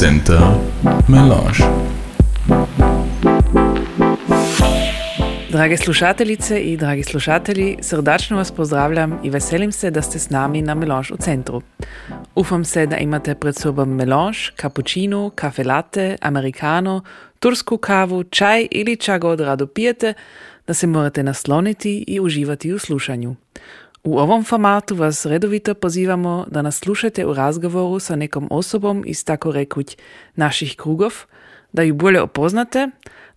Center Melange. Drage slušateljice i dragi slušatelji, srdačno vas pozdravljam i veselim se da ste s nami na Melange u centru. Ufam se da imate pred sobom melange, cappuccino, kafe latte, americano, tursku kavu, čaj ili ča god rado pijete, da se morate nasloniti i uživati u slušanju. U ovom formatu vas redovito pozivamo da nas slušate u razgovoru sa nekom osobom iz tako rekuć naših krugov, da ju bolje opoznate,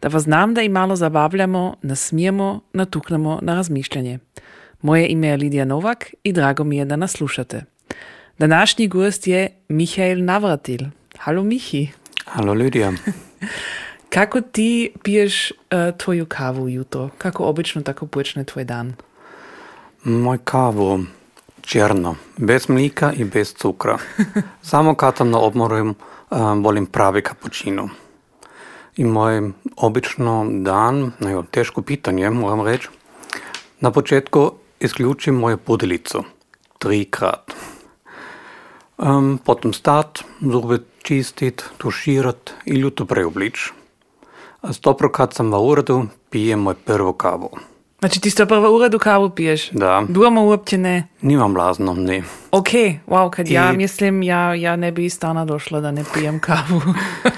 da vas znam da i malo zabavljamo, nasmijemo, natuknemo na razmišljanje. Moje ime je Lidija Novak i drago mi je da nas slušate. Današnji gost je Mihael Navratil. Halo Mihi. Halo Lidija. Kako ti piješ uh, tvoju kavu jutro? Kako obično tako počne tvoj dan? Moj kavu črno, bez mlika i bez cukra. Samo kad sam na odmoru volim pravi kapućino. I moj obično dan, no, teško pitanje moram reći, na početku isključim moju budilicu. Trikrat. Um, potom stat, zube čistit, tuširat i ljuto preoblič. Stopro kad sam v uredu, pijem moj prvo kavu. Znači ti sto prvo uredu kavu piješ? Da. Doma uopće ne? Nimam blazno, ne. Ok, wow, kad ja I- mislim, ja, ja ne bi iz stana došla da ne pijem kavu.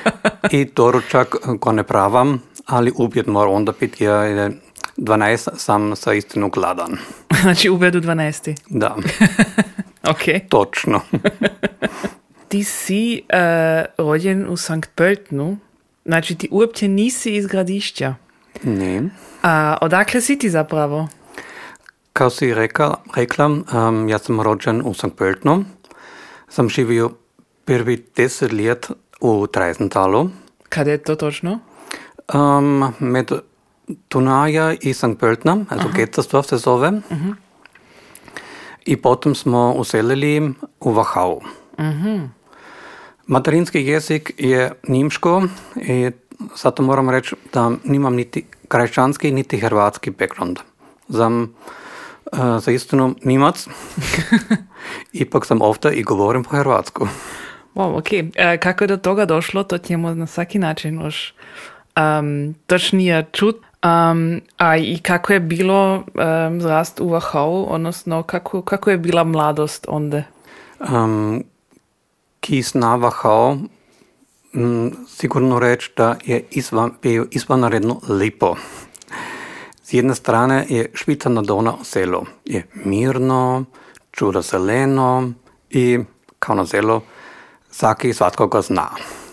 I doručak, ko ne pravam, ali uvijek moram onda piti, ja je 12 sam sa istinu gladan. znači u bedu 12. Da, Ok. točno. Ti si uh, rođen u Sankt Pöltnu, znači ti uopće nisi iz gradišća. Ne. A odakle si ti zapravo? Kao si rekla, rekla um, ja sam rođen u St. Pöltnu. Sam živio prvi 10 let u Treisentalu. Kada je to točno? Um, med Dunaja i St. Pöltna, also Getzersdorf se zove. I potom smo uselili u Wachau. Materinski jezik je nimško i zato moram reći da nimam niti krajčanski niti hrvatski background. Sam uh, za istinu nimac, ipak sam ovdje i govorim po hrvatsku. Wow, ok. E, kako je do toga došlo, to ćemo na svaki način još um, točnije čut. Um, a i kako je bilo um, zrast u Wachau, odnosno kako, kako je bila mladost onda? Um, ki zna Wachau, m, sigurno reći da je izvan, bio izvanredno lepo. Z jedne strane je Švica na Dona selo. Je mirno, čudo zeleno i kao na selo svaki svatko ga zna.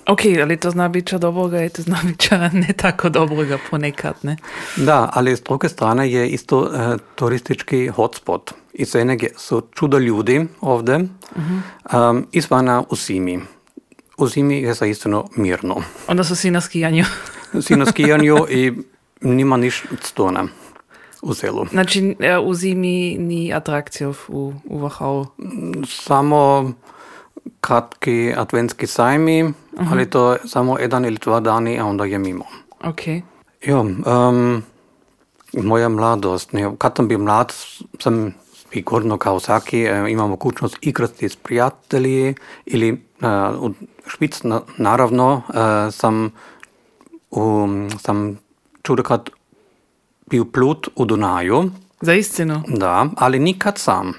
Ok, ali to zna biti ča dobroga i to zna biti ne tako dobroga ponekad, ne? Da, ali s druge strane je isto e, turistički hotspot. I za enege su čudo ljudi ovdje, um, izvana u zimi. U zimi je zaistino mirno. Onda su si na skijanju. Si na skijanju i nima niš stona u selu. Znači, e, u zimi ni atrakcijov u, u Wachau. Samo kratki adventski sajmi, ali to je samo jedan ili dva dani, a onda je mimo. Ok. Jo, um, moja mladost. Ne, kad sam bio mlad, sam sigurno kao svaki e, imao mogućnost igrati s prijatelji ili uh, u Švic, na, naravno, e, sam, u, sam čudo kad bio plut u Dunaju, Za istinu? da, ali nikad sam.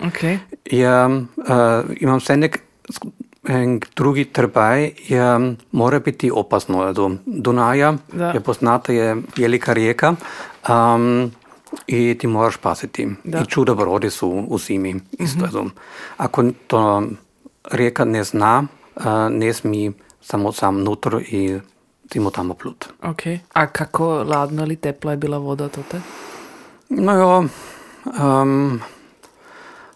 Ok. Ja uh, imam se nek drugi trebaj je mora biti opasno. Do Dunaja Da. je poznata je velika rijeka um, i ti moraš pasiti. Da. I čudo vrodi su u zimi. Isto. mm Ako to rijeka ne zna, ne smije samo sam nutro i ti mu tamo plut. Ok. A kako ladno ili tepla je bila voda tote? No jo, um,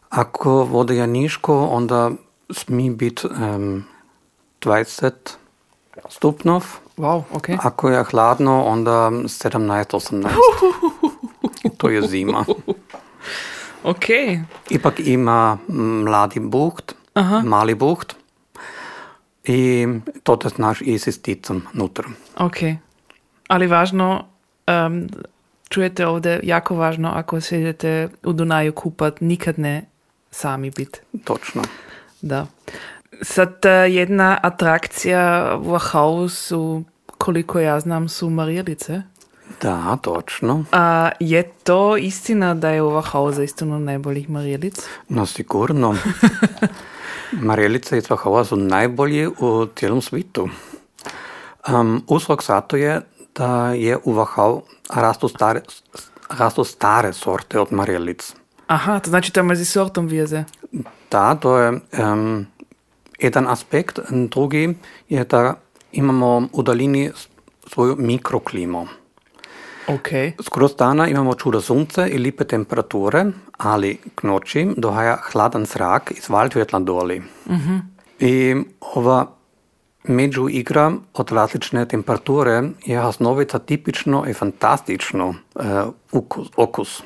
ako voda je niško, onda smije biti um, 20 stupnov. Wow, ok. Ako je hladno, onda 17-18. to je zima. Ok. Ipak ima mladi buht, mali buht. I to je naš i s isticom nutra. Ok. Ali važno, um, čujete ovdje, jako važno, ako se idete u Dunaju kupat, nikad ne sami bit. Točno. Da. Sad e, jedna atrakcija u Wachau su, koliko ja znam, su Marijelice. Da, točno. A je to istina da je u Wachau zaistinu najboljih Marijelic? No, sigurno. Marjelice iz Vahova su najbolji u cijelom svijetu. Um, uzrok zato je da je u Vahau rastu stare, rastu stare sorte od marjelic. Aha, to znači to ima z sortom veze. Da, to je um, jedan aspekt. Drugi je da imamo u dalini svoju mikroklimu. Ok. Skroz dana imamo čudo sunce i lipe temperature, ali k noći dohaja hladan zrak iz Waldvjetla doli. I ova među igra od različne temperature je osnovica tipično i fantastično uh, ukus, okus.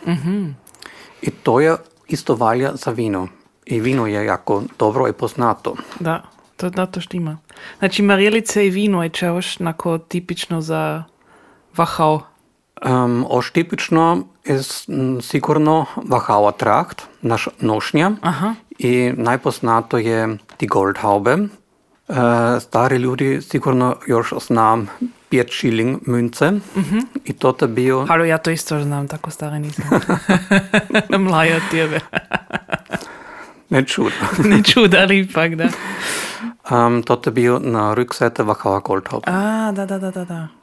I to je isto valja za vino. I vino je jako dobro i poznato. Da, to, da, to štima. Znači, Marijelice i vino je čeoš nako tipično za Wachau. Um, oš tipično je sigurno Wachauer trakt, naš nošnja. Aha. I najpoznato je die Goldhaube. Uh, stari ljudi sigurno još znam 5 shilling münce. I to je bio, Halo, ja to isto znam, tako stare nisam. Mlaja od tebe. ne čudno, ne čuda, ali ipak, da. um, to je bio na rücksete Wachauer Goldhaube. A, da, da, da, da, da.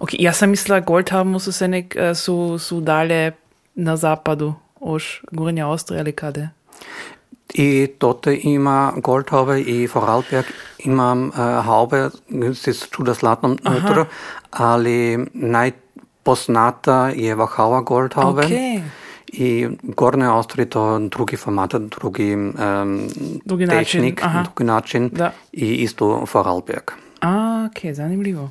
Ok, ja sam mislila, Goldhaben su se nek, su, su dalje na zapadu, už Gornja Austrija ali kade. I dort ima Goldhaube i Vorarlberg ima uh, Haube, s čudoslatnom nutro, ali najpoznata je Wachauer Goldhaube. Ok. I Gornje Austrije to drugi format, drugi, um, Drugi način, tehnik, aha. drugi način Da. i isto Vorarlberg. A, ok, zanimljivo.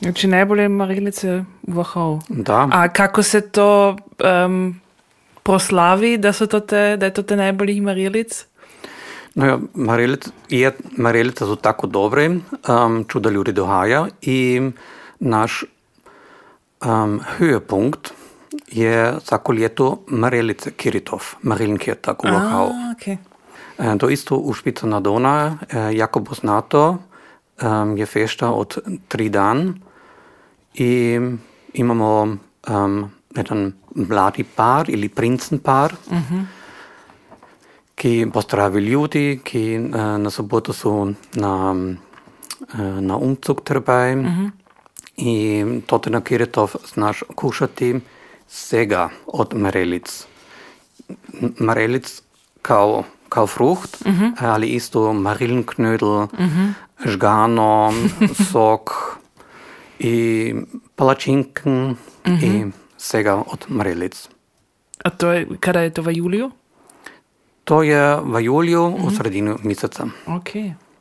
Znači, najbolje Marijelice u Wachau. Da, A kako se to em, proslavi, da, to te, da je to te najboljih Marijelic? no ja, Marelice, je, Marelice su tako dobre, um, čuda ljudi dohaja i naš um, höhepunkt je svako ljeto Marelice Kiritov, Marinkirtak u Wachau. A, ok. E, To isto u Špica na Dona, e, jako poznato, em, je fešta od tri dan i imamo um, jedan mladi par ili princen par, ki pozdravi ljudi, ki e, na sobotu su na, e, na umzug trebaj i to na Kiretov znaš kušati svega od marelic. Marelic kao, kao frucht, ali isto marilenknödel, žgano, sok i palačinken i svega od marelic. A to je, kada je to v juliju? To je v juliju u sredini mjeseca. Ok.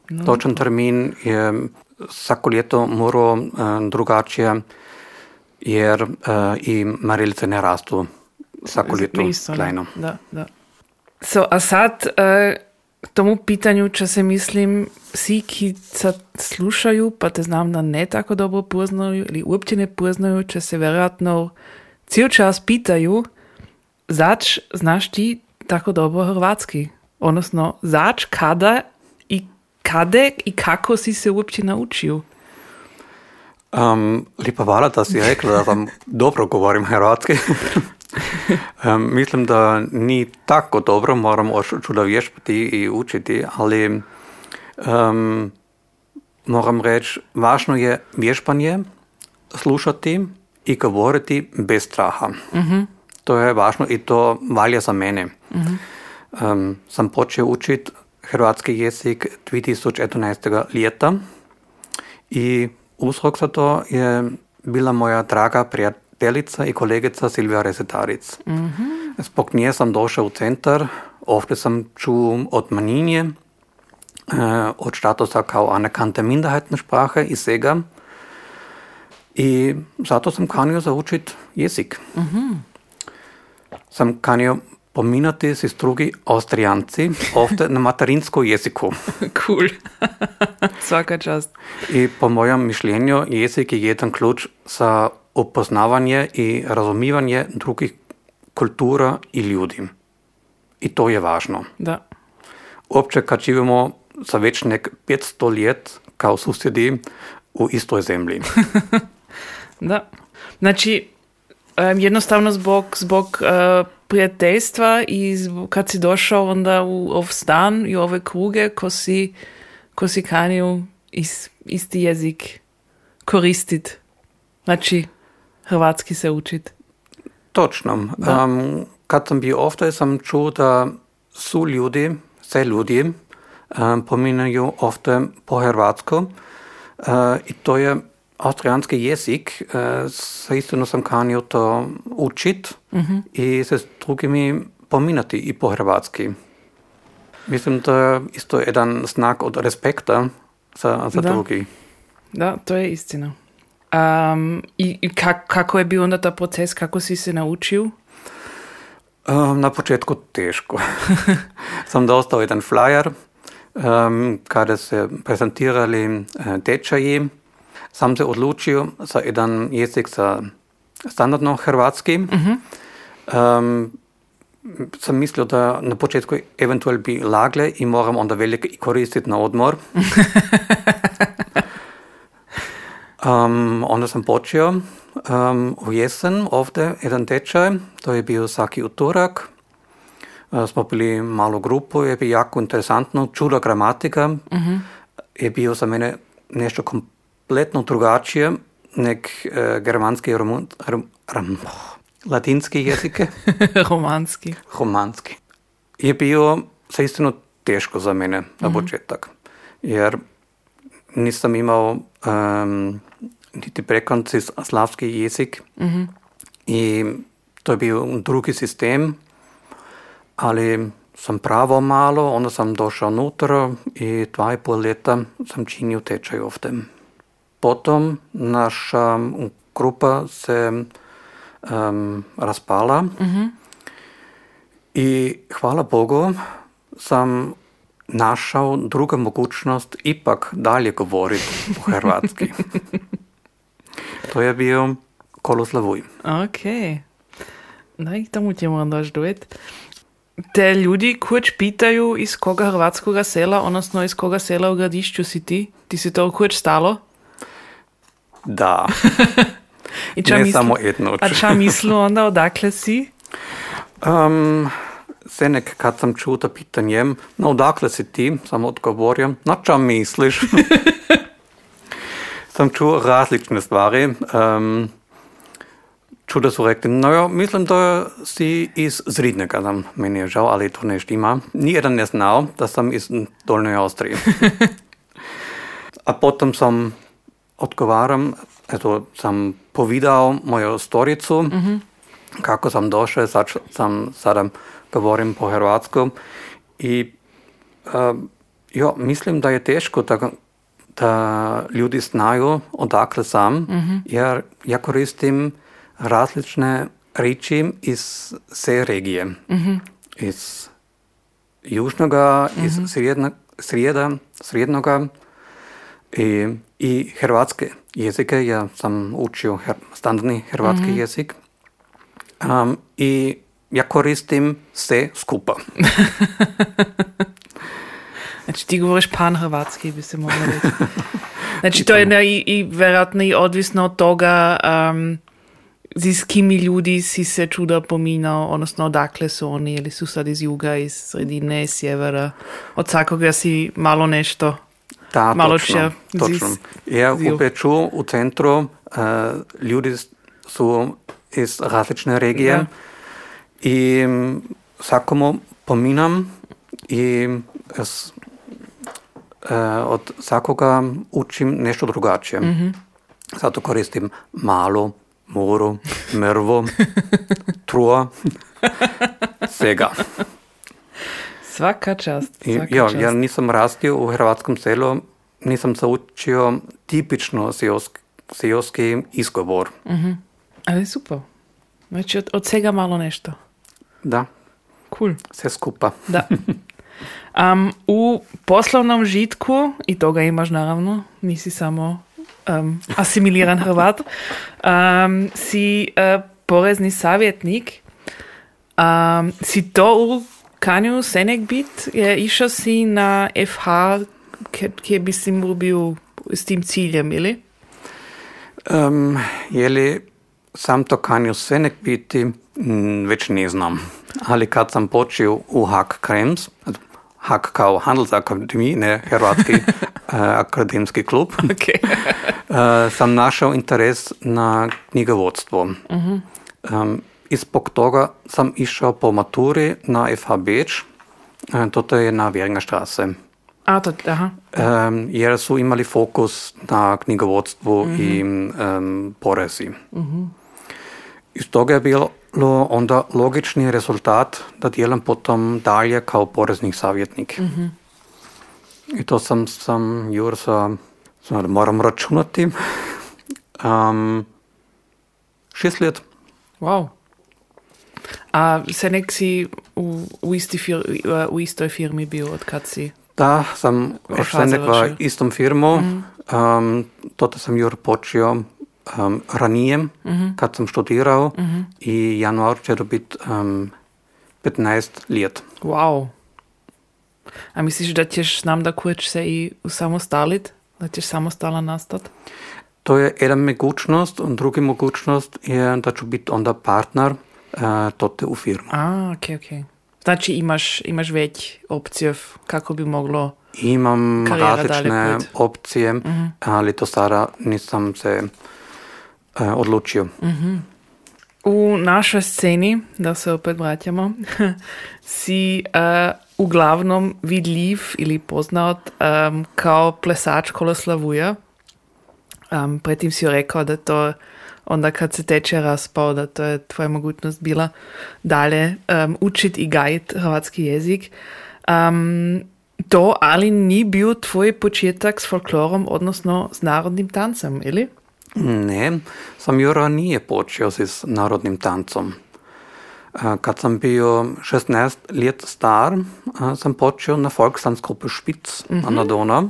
No. Točan termin je svako ljeto moro e, drugačije, jer e, i marelice ne rastu svako ljeto Isto, da. Da. So, a sad, eh, k tomu pitanju, če se mislim, vsi, ki sad slušaju, pa te znam da ne tako dobro poznaju ili uopće ne poznaju, će se vjerojatno cijel čas pitaju, zač znaš ti tako dobro hrvatski? Odnosno, zač kada i kade i kako si se uopće naučio? Um, lipa hvala da si rekla da sam dobro govorim hrvatski. um, mislim da ni tako dobro, moram još čuda vješpati i učiti, ali um, moram reći, važno je vješpanje, slušati i govoriti bez straha. To je važno i to valja za mene. Um, sam počeo učiti hrvatski jezik 2011. ljeta i uzrok za to je bila moja draga prijateljica i kolegica Silvija Resetaric. Zbog nje sam došao u centar, ovdje sam čuo od manjinje, eh, od statusa kao anerkannte Minderheitensprache i svega. I zato sam kanio zaučiti jezik. Sam kanio pominati si drugi Austrijanci ovdje na materinskom jeziku. Cool. Svaka čast. I po mojem mišljenju jezik je jedan ključ za upoznavanje i razumivanje drugih kultura i ljudi. I to je važno. Da. Uopće kad živimo sa već nek 500 ljet kao susjedi u istoj zemlji. Da. Znači, jednostavno zbog, zbog e, prijateljstva i zbog, kad si došao onda u ov stan i ove kruge, ko si, ko si kanio is, isti jezik koristit. Znači, hrvatski se učit. Točno. Um, kad sam bio ovdje, sam čuo da su ljudi, se ljudi, um, pominaju ovdje po hrvatsko. Uh, I to je austrijanski jezik. Uh, sa istino sam kanio to učit i se s drugimi pominati i po hrvatski. Mislim, da je isto jedan znak od respekta za, za Da. drugi. Da, to je istina. Um, I i kak, kako je bio onda ta proces, kako si se naučil? Um, na početku teško. sam dostao jedan flyer um, kada se prezentirali uh, tečaji. Sam se odlučio za jedan jezik za standardno hrvatski. Um, sam mislio da na početku eventual bi lagle i moram onda veliko i koristiti na odmor. Um, onda sam počeo um, u jesen ovdje jedan tečaj, to je bio svaki utorak. Uh, smo bili malu grupu, je bilo jako interesantno, čuda gramatika je bio za mene nešto kompletno drugačije nek uh, germanski roman, rom, rom, latinski jezike, Romanski. romanski. Je bio zaistino teško za mene na početak, jer nisam imao um, niti prekonci slavski jezik. I to je bio drugi sistem, ali sam pravo malo, onda sam došao unutra i dva i pol leta sam činio tečaj ovdje. Potom naša grupa se um, raspala i hvala Bogu sam našao druga mogućnost ipak dalje govoriti po hrvatski. to je bio Koloslavuj. Ok. Daj, tomu ti moram daš dojet. Te ljudi kurč pitaju iz koga hrvatskoga sela, odnosno iz koga sela u gradišću si ti? Ti si to kurč stalo? Da, I ča ne mislu- samo jedno. A ča mislu onda odakle si? Um, Senek, kad sam čuo to pitanjem, no odakle si ti, sam odgovorio, na ča misliš? sam čuo različne stvari. Um, čuo da su rekli, no ja, mislim da si iz Zridnega, sam, meni je žal, ali to ne štima. Nijedan ne znao da sam iz Dolne Austrije. A potom sam odgovaram, eto, sam povedal moju storicu, kako sam došao, sad sam sada govorim po hrvatsku i um, jo, mislim da je teško da, da ljudi znaju odakle sam, jer ja koristim različne riječi iz sve regije. Iz južnoga, iz srijedna, srijeda, srijednoga i, i hrvatske jezike. Ja sam učio her, standardni hrvatski jezik. Um, I ja koristim sve skupa. Znači ti govoriš pan hrvatski, bi se moglo reći. Znači to je ne, i, i vjerojatno i odvisno od toga um, s kimi ljudi si se čuda pominao, odnosno odakle su oni, ili su sad iz juga, iz sredine, iz sjevera. Od svakoga si malo nešto. Da, Malo točno, će točno. zis- Ja zil. u Peču, u centru, uh, ljudi su iz različne regije Da. I mm, svakomu pominam i s, uh, od svakoga učim nešto drugačije. Zato koristim malo, moru, mrvo, truo, svega. Svaka čast. I, Svaka ja, čast. ja nisam rastio u hrvatskom selu, nisam se učio tipično seoski, seoski izgovor. Ali super. Znači od, od svega malo nešto. Da, Cool. sve skupa. Da. Um, u poslovnom žitku, i toga imaš naravno, nisi samo um, asimiliran Hrvat, um, si uh, porezni savjetnik. Um, si to u Kanju Senek bit, je išel si na FH, kje bi si mu bil s tim ciljem, ili? Um, je li sam to kanju Senek biti, mm, već ne znam. Ali kad sam počeo u Hak Krems, Hak kao Handelsakademiji, ne Hrvatski uh, akademski klub, Okay. uh, sam našao interes na knjigovodstvo. Um, I zbog toga sam išao po maturi na FH Beč, uh, toto je na Vjeringa štrase. A, to, aha. Um, jer su imali fokus na knjigovodstvu i um, porezi. Iz toga je bilo onda logični rezultat da djelam potom dalje kao porezni savjetnik. I to sam, sam jur sa, sad moram računati, um, šest let. Wow. A Senek si u, u, isti fir, u istoj firmi bio od kad si? Da, sam FH oštenek v istom firmu. Um, toto sam jur počeo um, ranije, kad sam študirao i januar će to biti um, 15 let. Wow. A misliš da ćeš nam da kuć se i usamostalit? Da ćeš samostala nastat? To je jedna mogućnost, a druga mogućnost je da ću biti onda partner uh, tote u firmu. A, okej, okej. Znači imaš, imaš već opcije kako bi moglo... Imam različne dalje put. opcije, ali to sada nisam se uh, odlučio. U našoj sceni, da se opet vraćamo, si uh, uglavnom vidljiv ili poznat um, kao plesač koloslavuja. Um, predtem si rekao da to onda kad se teče raspao, da to je tvoja mogućnost bila dalje um, učit i gajit hrvatski jezik. Um, to ali ni bil tvoj početak s folklorom, odnosno s narodnim tancem, ili? Ne, sam joj ranije počeo si s narodnim tancom. Kad sam bio 16 let star, sam počeo na Volkstanzgruppe Spitz na Donau.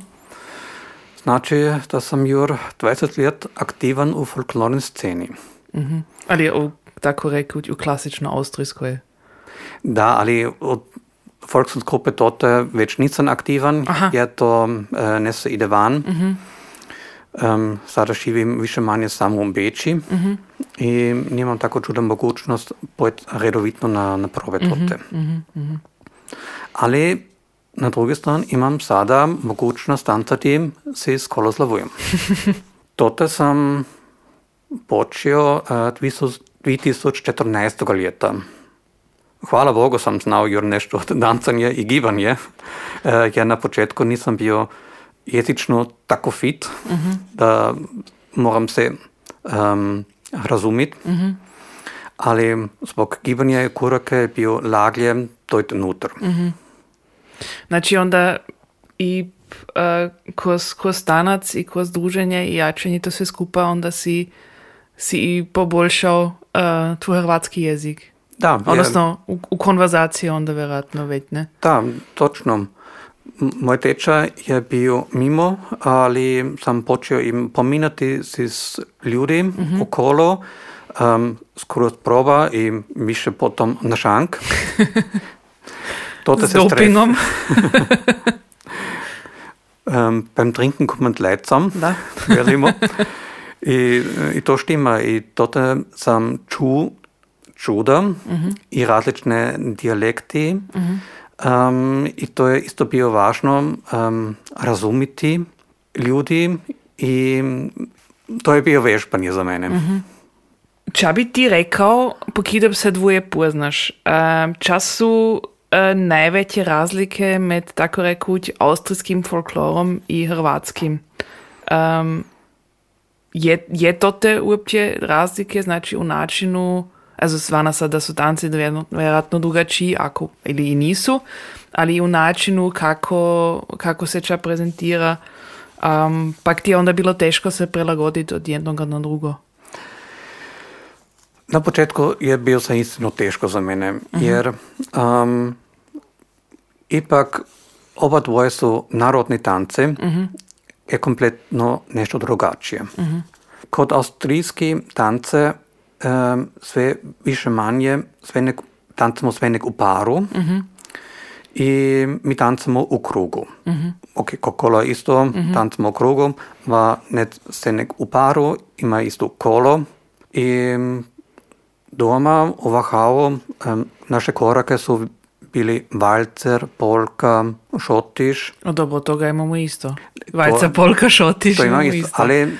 Znači da sam jur 20 let aktivan u folklornoj sceni. Ali u, tako reći, u klasično austrijskoj. Da, ali od Volkstanzgruppe tote već nisam aktivan, Aha. jer to uh, ne se ide van. Um, sada živim više manje samo u Beči i nimam tako čudan mogućnost pojeti redovitno na, na probe tote. Ali na drugi strani imam sada mogućnost tancati si s koloslavujem. tote sam počeo uh, 2014. leta. Hvala Bogu sam znao jur nešto od dancanja i gibanje, uh, jer na početku nisam bio jezično tako fit, da moram se um, razumjeti. Ali zbog gibanja i kurake je bio laglje dojt nutar. Znači onda i uh, kroz, kroz tanac i kroz druženje i jačanje to sve skupa onda si, si i poboljšao uh, tvoj hrvatski jezik. Da, jer- Odnosno u, u konverzaciji onda vjerojatno već, ne? Da, točno. Moj tečaj je bio mimo, ali sam počeo im pominati si s ljudi okolo, um, skroz proba i više potom na šank. Tote S dopingom. Um, beim Trinken kommt Leid zusammen, Da. verimo. I, I to štima. I tote sam ču, čuda i različne dijalekti. Um, I to je isto bio važno um, razumiti ljudi i to je bio vežbanje za mene. Ča bi ti rekao, pokidam se dvoje poznaš, um, ča su uh, najveće razlike med, tako rekuć, austrijskim folklorom i hrvatskim? Um, je, je to te uopće razlike, znači u načinu, also zvana sad da su tanci vjerojatno- drugačiji, ako, ili i nisu, ali i u načinu kako, kako se ča prezentira, um, pak ti je onda bilo teško se prilagoditi od jednog na drugo. Na početku je bio sa istino teško za mene, jer um, ipak oba dvoje su narodni tance, je kompletno nešto drugačije. Kod austrijski tance sve više manje sve nek, tancamo sve nek u paru, i mi tancamo u krugu. Ok, kolo je isto, tancamo u krugu, ma ne scenek u paru, ima isto kolo i doma u Vahavu em, naše korake su bili valcer, polka, šotiš, O, dobro, toga imamo isto. Vajca, polka, šotiš. to ima imamo isto, ali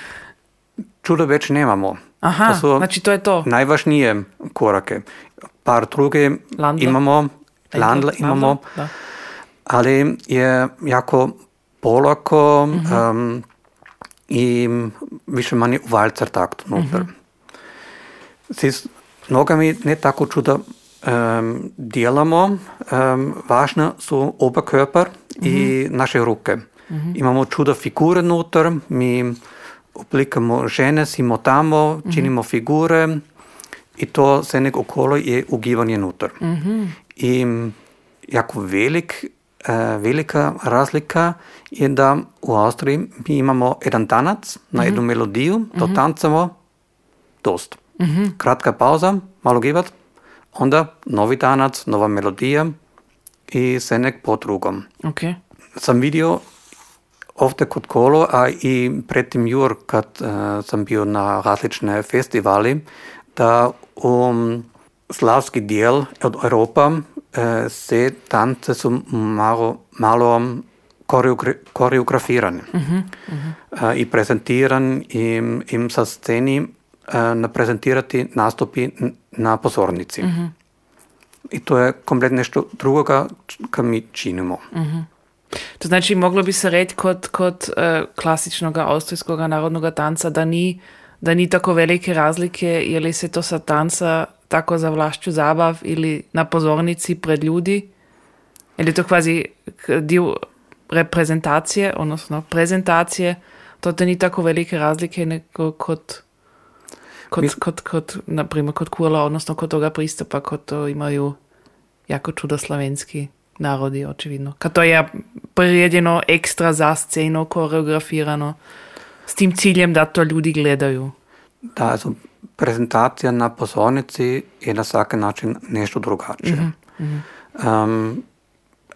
čudo već nemamo. Aha, to znači to je to. najvažnije korake. Par druge Landla? imamo, landla imamo, Da. ali je jako polako Mhm. em, i više manje u valcer takt unutar. Mhm. S nogami ne tako čudo em, djelamo, em, važno su oberkörper i Mhm. naše ruke. Imamo čudo figure unutar, mi oblikamo žene, si motamo, Mhm. činimo figure i to se nek okolo je ugivanje unutar. Mhm. I jako velik, eh, velika razlika je da u Austriji mi imamo jedan tanac na jednu melodiju, to tancamo dost. Kratka pauza, malo givat, onda novi tanac, nova melodija i se nek po drugom. Ok. Sam vidio ovdje kod kolo, a i pretim jur kad eh, sam bio na različne festivali, da u slavski dijel od Europa eh, se tance su malo, malo koreogra- koreografirani Eh, i prezentiran i im sa sceni eh, na prezentirati nastupi na pozornici. I to je komplet nešto drugoga kad mi činimo. To znači, moglo bi se reći kod, kod uh, klasičnog austrijskog narodnog tanca, da ni, da ni tako velike razlike, je li se to sa tanca tako za vlašću zabav ili na pozornici pred ljudi? Je li to kvazi dio reprezentacije, odnosno prezentacije, to te ni tako velike razlike nego kod, kod, Mis- kod, kod, na primjer, kod kurla, odnosno kod toga pristupa, kod to imaju jako čudoslavenski narodi, očividno. Kad to je priredjeno ekstra za sceno, koreografirano, s tim ciljem da to ljudi gledaju. Da, also prezentacija na pozornici je na svaki način nešto drugačije. Um,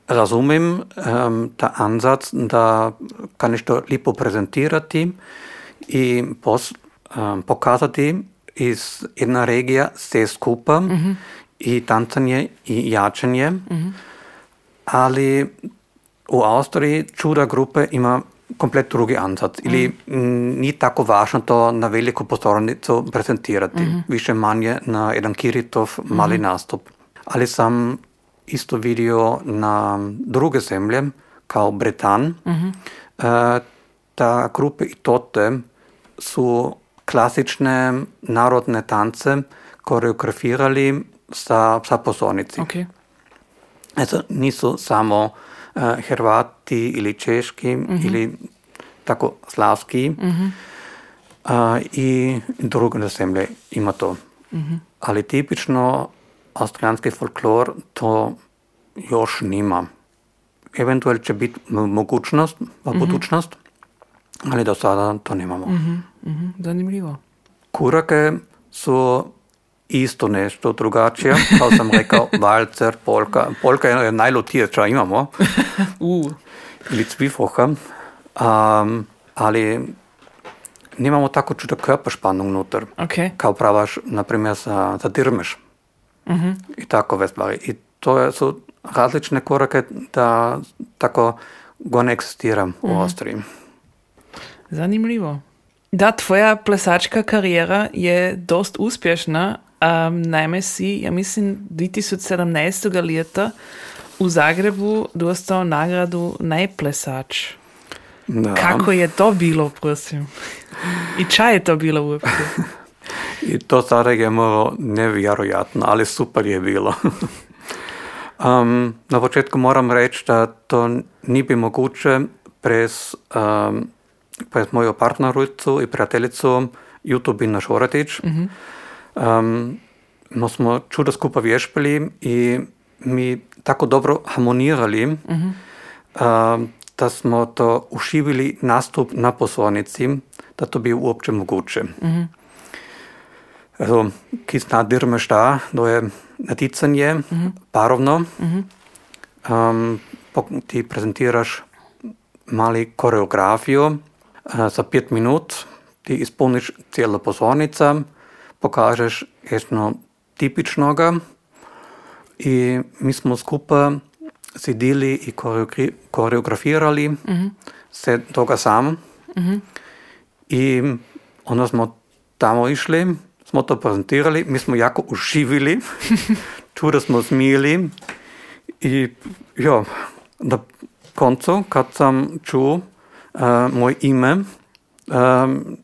razumim um, ta anzac da kan nešto lipo prezentirati i pos, um, pokazati iz jedna regija sve skupa i tancanje i jačanje, ali u Austriji čuda grupe ima komplet drugi ansatz. Ili mm, ni tako važno to na veliku pozornicu prezentirati. Više manje na jedan Kiritov mali nastup. Ali sam isto vidio na druge zemlje, kao Bretan, eh, da grupe i tote su klasične narodne tance koreografirali sa, sa pozornici. Ok. Also nisu samo uh, Hrvati ili Češki ili tako slavski uh, i druge zemlje ima to. Ali tipično austrijanski folklor to još nima. Eventualno će biti mogućnost, budućnost, ali do sada to nemamo. Mhm, zanimljivo. Kurake su isto nešto drugačije, kao sam rekao, valcer, polka. Polka je najlutije što imamo, Uh, ili cvifoha, um, ali nemamo tako čudo körperspannung unutar, ok. kao pravaš, na primjer, za, za dirmeš. I takove stvari. I to je, su različne korake da tako go ne egzistira u Austriji. Zanimljivo. Da, tvoja plesačka karijera je dost uspješna. Um, naime si, ja mislim, 2017. leta u Zagrebu dostao nagradu najplesač. Da. Kako je to bilo, prosim? I ča je to bilo uopće? I to sada je malo nevjerojatno, ali super je bilo. um, na početku moram reći da to ni bi moguće prez, um, prez moju partnericu i prijateljicu Jutubina Šoretić. Um, no smo čudo skupa vješpali i mi tako dobro harmonirali um, da smo to ušivili nastup na pozornici, da to bi uopće moguće. Also, ki zna dirme šta, to je naticanje, parovno. um, ti prezentiraš mali koreografijo uh, za pet minut, ti izpolniš celo pozornica, pokažeš eno tipičnoga i mi smo skupa sedeli i koreografirali uh -huh. se toga sam uh -huh. i onda smo tamo išli, smo to prezentirali, mi smo jako uživili, čudo smo smijeli i jo, na koncu kad sam čuo uh, moj ime, um,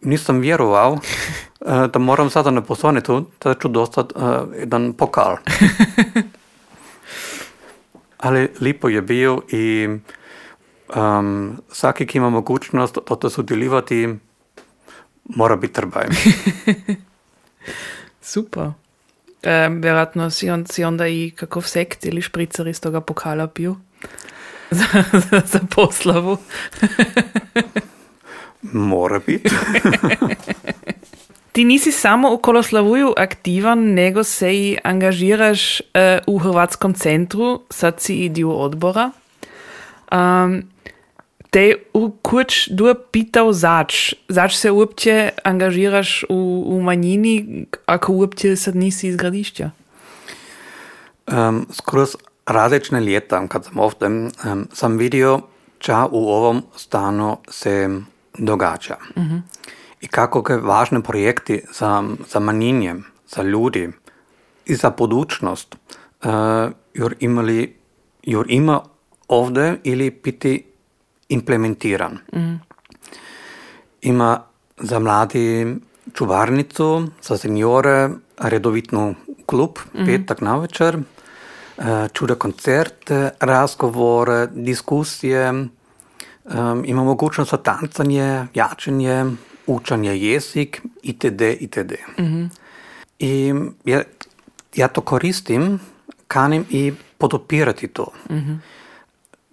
nisam vjerovao da moram sada na poslovnicu da ću dostat uh, jedan pokal. Ali lipo je bio i um, svaki ki ima mogućnost to sudjelovati mora biti trbaj. Super. Um, vjerojatno si, on, si onda i kakov sekt ili špricer iz toga pokala pio za, za, za poslavu. Mora biti. Ti nisi samo u Koloslavuju aktivan, nego se i angažiraš uh, u Hrvatskom centru, sad si i dio odbora. Um, te u kuć du pitao zač. Zač se uopće angažiraš u, u manjini, ako uopće sad nisi iz gradišća? Um, skroz različne ljeta, kad sam ovdje, um, sam vidio ča u ovom stanu se događa. Mm-hmm. I kako je važne projekti za, za manjinje, za ljudi i za budućnost uh, jur imali, jur ima ovdje ili biti implementiran. Mm. Ima za mladi čuvarnicu, za seniore redovitnu klub, mm. petak na večer, uh, čuda koncerte, razgovore, diskusije, um, ima mogućnost za tancanje, jačanje, učanje jezik itd. itd. Mm-hmm. I ja, ja to koristim, kanim i podopirati to. Mm-hmm.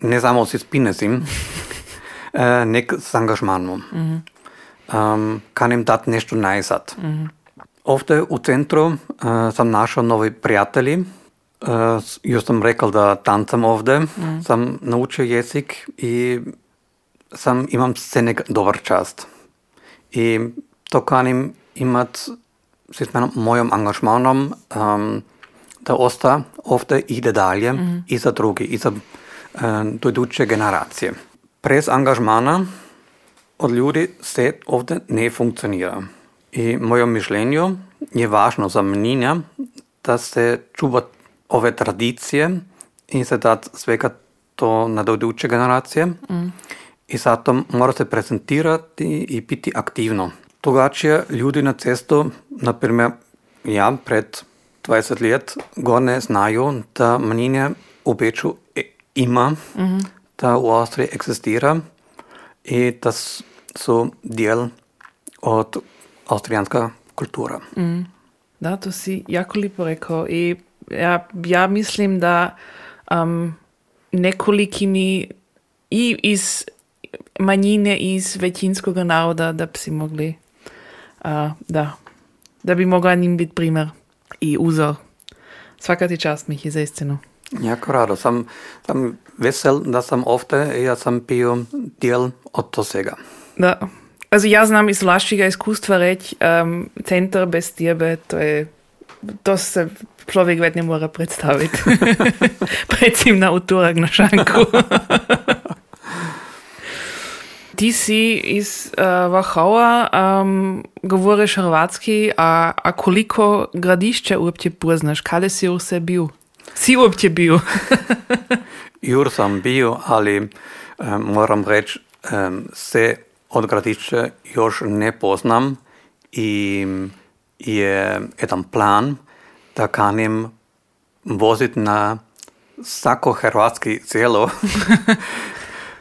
Ne samo si spinezim, uh, nek s angažmanom. Mm-hmm. Um, kanim dati nešto najzad. Mm-hmm. Ovdje u centru uh, sam našao novi prijatelji. Uh, još sam rekao da tancam ovdje. Sam naučio jezik i sam imam scene dobar čast. I to kanim imat s mojom angažmanom um, da osta ovdje ide dalje mm-hmm. i za drugi, i za um, doduće generacije. Prez angažmana od ljudi se ovdje ne funkcionira. I mojem mišljenju je važno za mnenja da se čuva ove tradicije i se dat svega to na doduće generacije. Mm. I zato mora se prezentirati i biti aktivno. Drugačije ljudi na cestu, naprimjer ja pred 20 let, gore znaju da manjine u Beču ima, mm-hmm. da u Austriji eksistira i da su del od austrijanska kultura. Mm. Da, to si jako lipo rekao i ja, ja mislim da um, nekolikimi i iz manjine iz većinskog naroda da bi si mogli uh, da, da bi mogla njim biti primjer i uzor. Svaka ti čast, Mihi, za istinu. Jako rado. Sam, sam vesel da sam ovdje i ja sam pio dijel od tosega. Da. Also ja znam iz vlastitega iskustva reći, um, centar bez tebe, to je to se človek več ne more predstaviti. Predvsem na utorak na šanku. Ti si iz uh, Wachauer, um, govoriš hrvatski, a, a koliko gradišče uopće poznaš? Kada si vse bil? Si uopće bil? Jur sam bil, ali um, moram reči, um, se od gradišče još ne poznam i je jedan plan, da kanim voziti na vsako hrvatski celo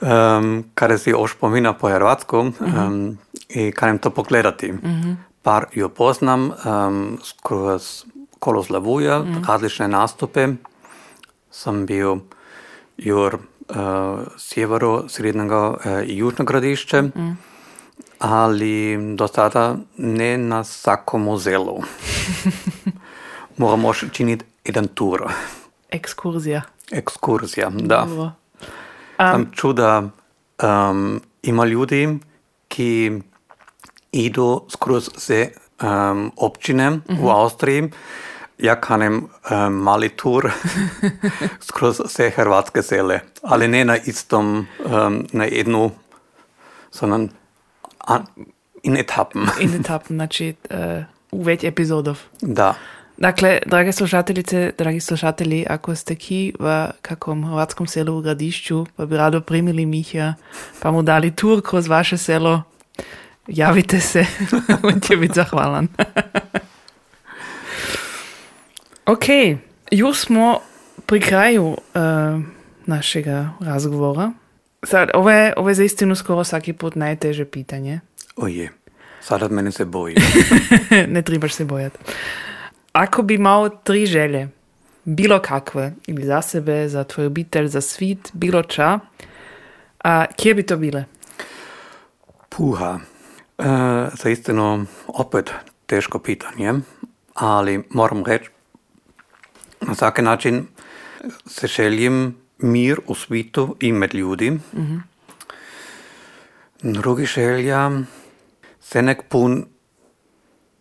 um, kar si još pomina po hrvatsku um, i kanem to pogledati. Mm-hmm. Par ju poznam um, kroz Koloslavuja, mm-hmm. različne nastupe. Sam bio jur uh, sjeveru, srednjega uh, i južnog gradišće, mm. ali do sada ne na svakom muzelu. Moramo činiti jedan tur. Ekskurzija. Ekskurzija, da. Dobro. Sam čuo da um, ima ljudi, ki idu skroz vse um, občine v Avstriji. Ja kanem um, mali tur skroz vse hrvatske sele, ali ne na istom, um, na jednu, sondern an, in etappen. In etappen, znači uh, u već epizodov. Da. Dakle, drage slušateljice, dragi slušatelji, ako ste ki v kakom hrvatskom selu v Gradišću, pa bi rado primili Miha, pa mu dali tur kroz vaše selo, javite se, on će biti zahvalan. ok, już smo pri kraju uh, našega razgovora. Sad, ovo je, ovo je za istinu skoro svaki put najteže pitanje. Oje, sada mene se boji. ne trebaš se bojati. Ako bi imel tri želje, bilo kakve, ili za sebe, za tvoj obitelj, za svet, bilo ča, a kje bi to bile? Puha. E, za istino, opet teško pitanje, ali moram reći, na vsaki način se želim mir u svitu i med ljudi. Drugi želja, se nek pun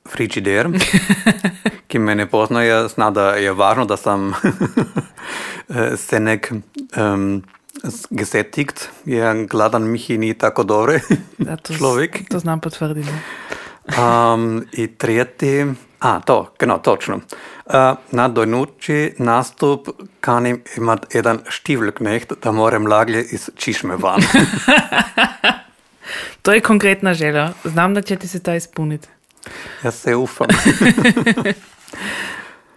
frižider, ki me ne poznaje, zna da je važno, da sam se nek um, gesättigt, jer gladan Mihi ni tako dobre Ja, to, človek. To znam potvrditi. Um, I tretji, a to, genau, točno. Uh, na dojnuči nastup kanim imat jedan štivlknecht, da morem laglje iz čišme van. To je konkretna želja. Znam, da će ti se ta ispuniti. Jaz se ufam.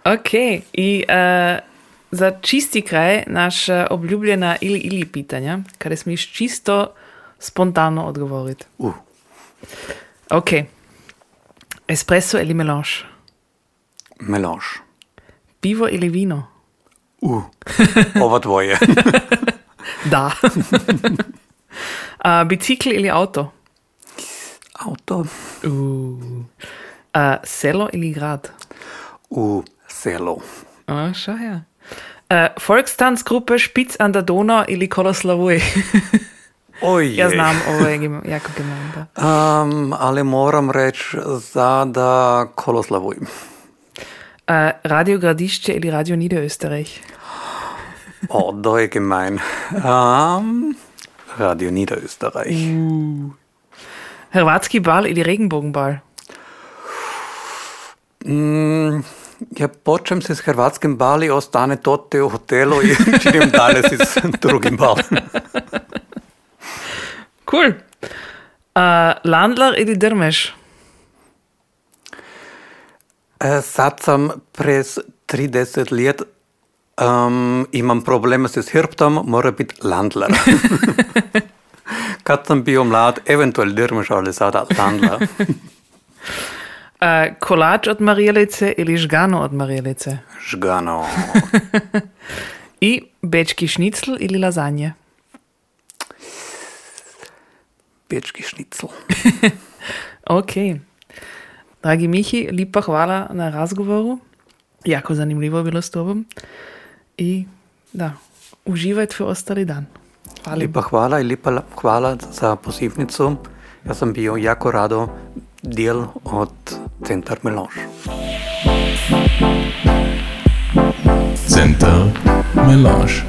Ok, i uh, za čisti kraj naša obljubljena ili ili pitanja, kada smiš čisto spontano odgovoriti. Uh, Ok, espresso ili melange, melanž. pivo ili vino? Uh, ova dvoje. Da. uh, bicikl ili avto? Auto. Uh. Uh, selo ili grad? Uh, selo. Ah, schau her. Uh, Volkstanzgruppe Spitz an der Donau ili Koloslavoj. Oj, ja znam, ovo je jako gemein. Da. Um, ali moram reći za da koloslavujem. Uh, Radio Gradišće ili Radio Niederösterreich? Oh, da je gemein. Um, Radio Niederösterreich. Hrvatski bal ili Regenbogenbal? Mm, ja počem se s hrvatskim bali, ostane tote u hotelu i činim dalje s drugim bal. Cool. Uh, Landler ili Drmeš? E, Sad sam pres 30 let um, imam probleme s hrbtom, mora biti landler. Kad sam bio mlad, eventuell dirmiš, ali sada landler. Uh, kolač od Marijelice ili žgano od Marijelice? Žgano. I bečki šnicl ili lazanje? Pečki šnicl. Ok. Dragi Mihi, lepa hvala na razgovoru. Jako zanimljivo je bilo s tobom. I da, uživaj tvoj ostali dan. Hvala. Lepa hvala in lepa la- hvala za posebnico. Jaz sem bil jako rado del od Center Melange. Center Melange.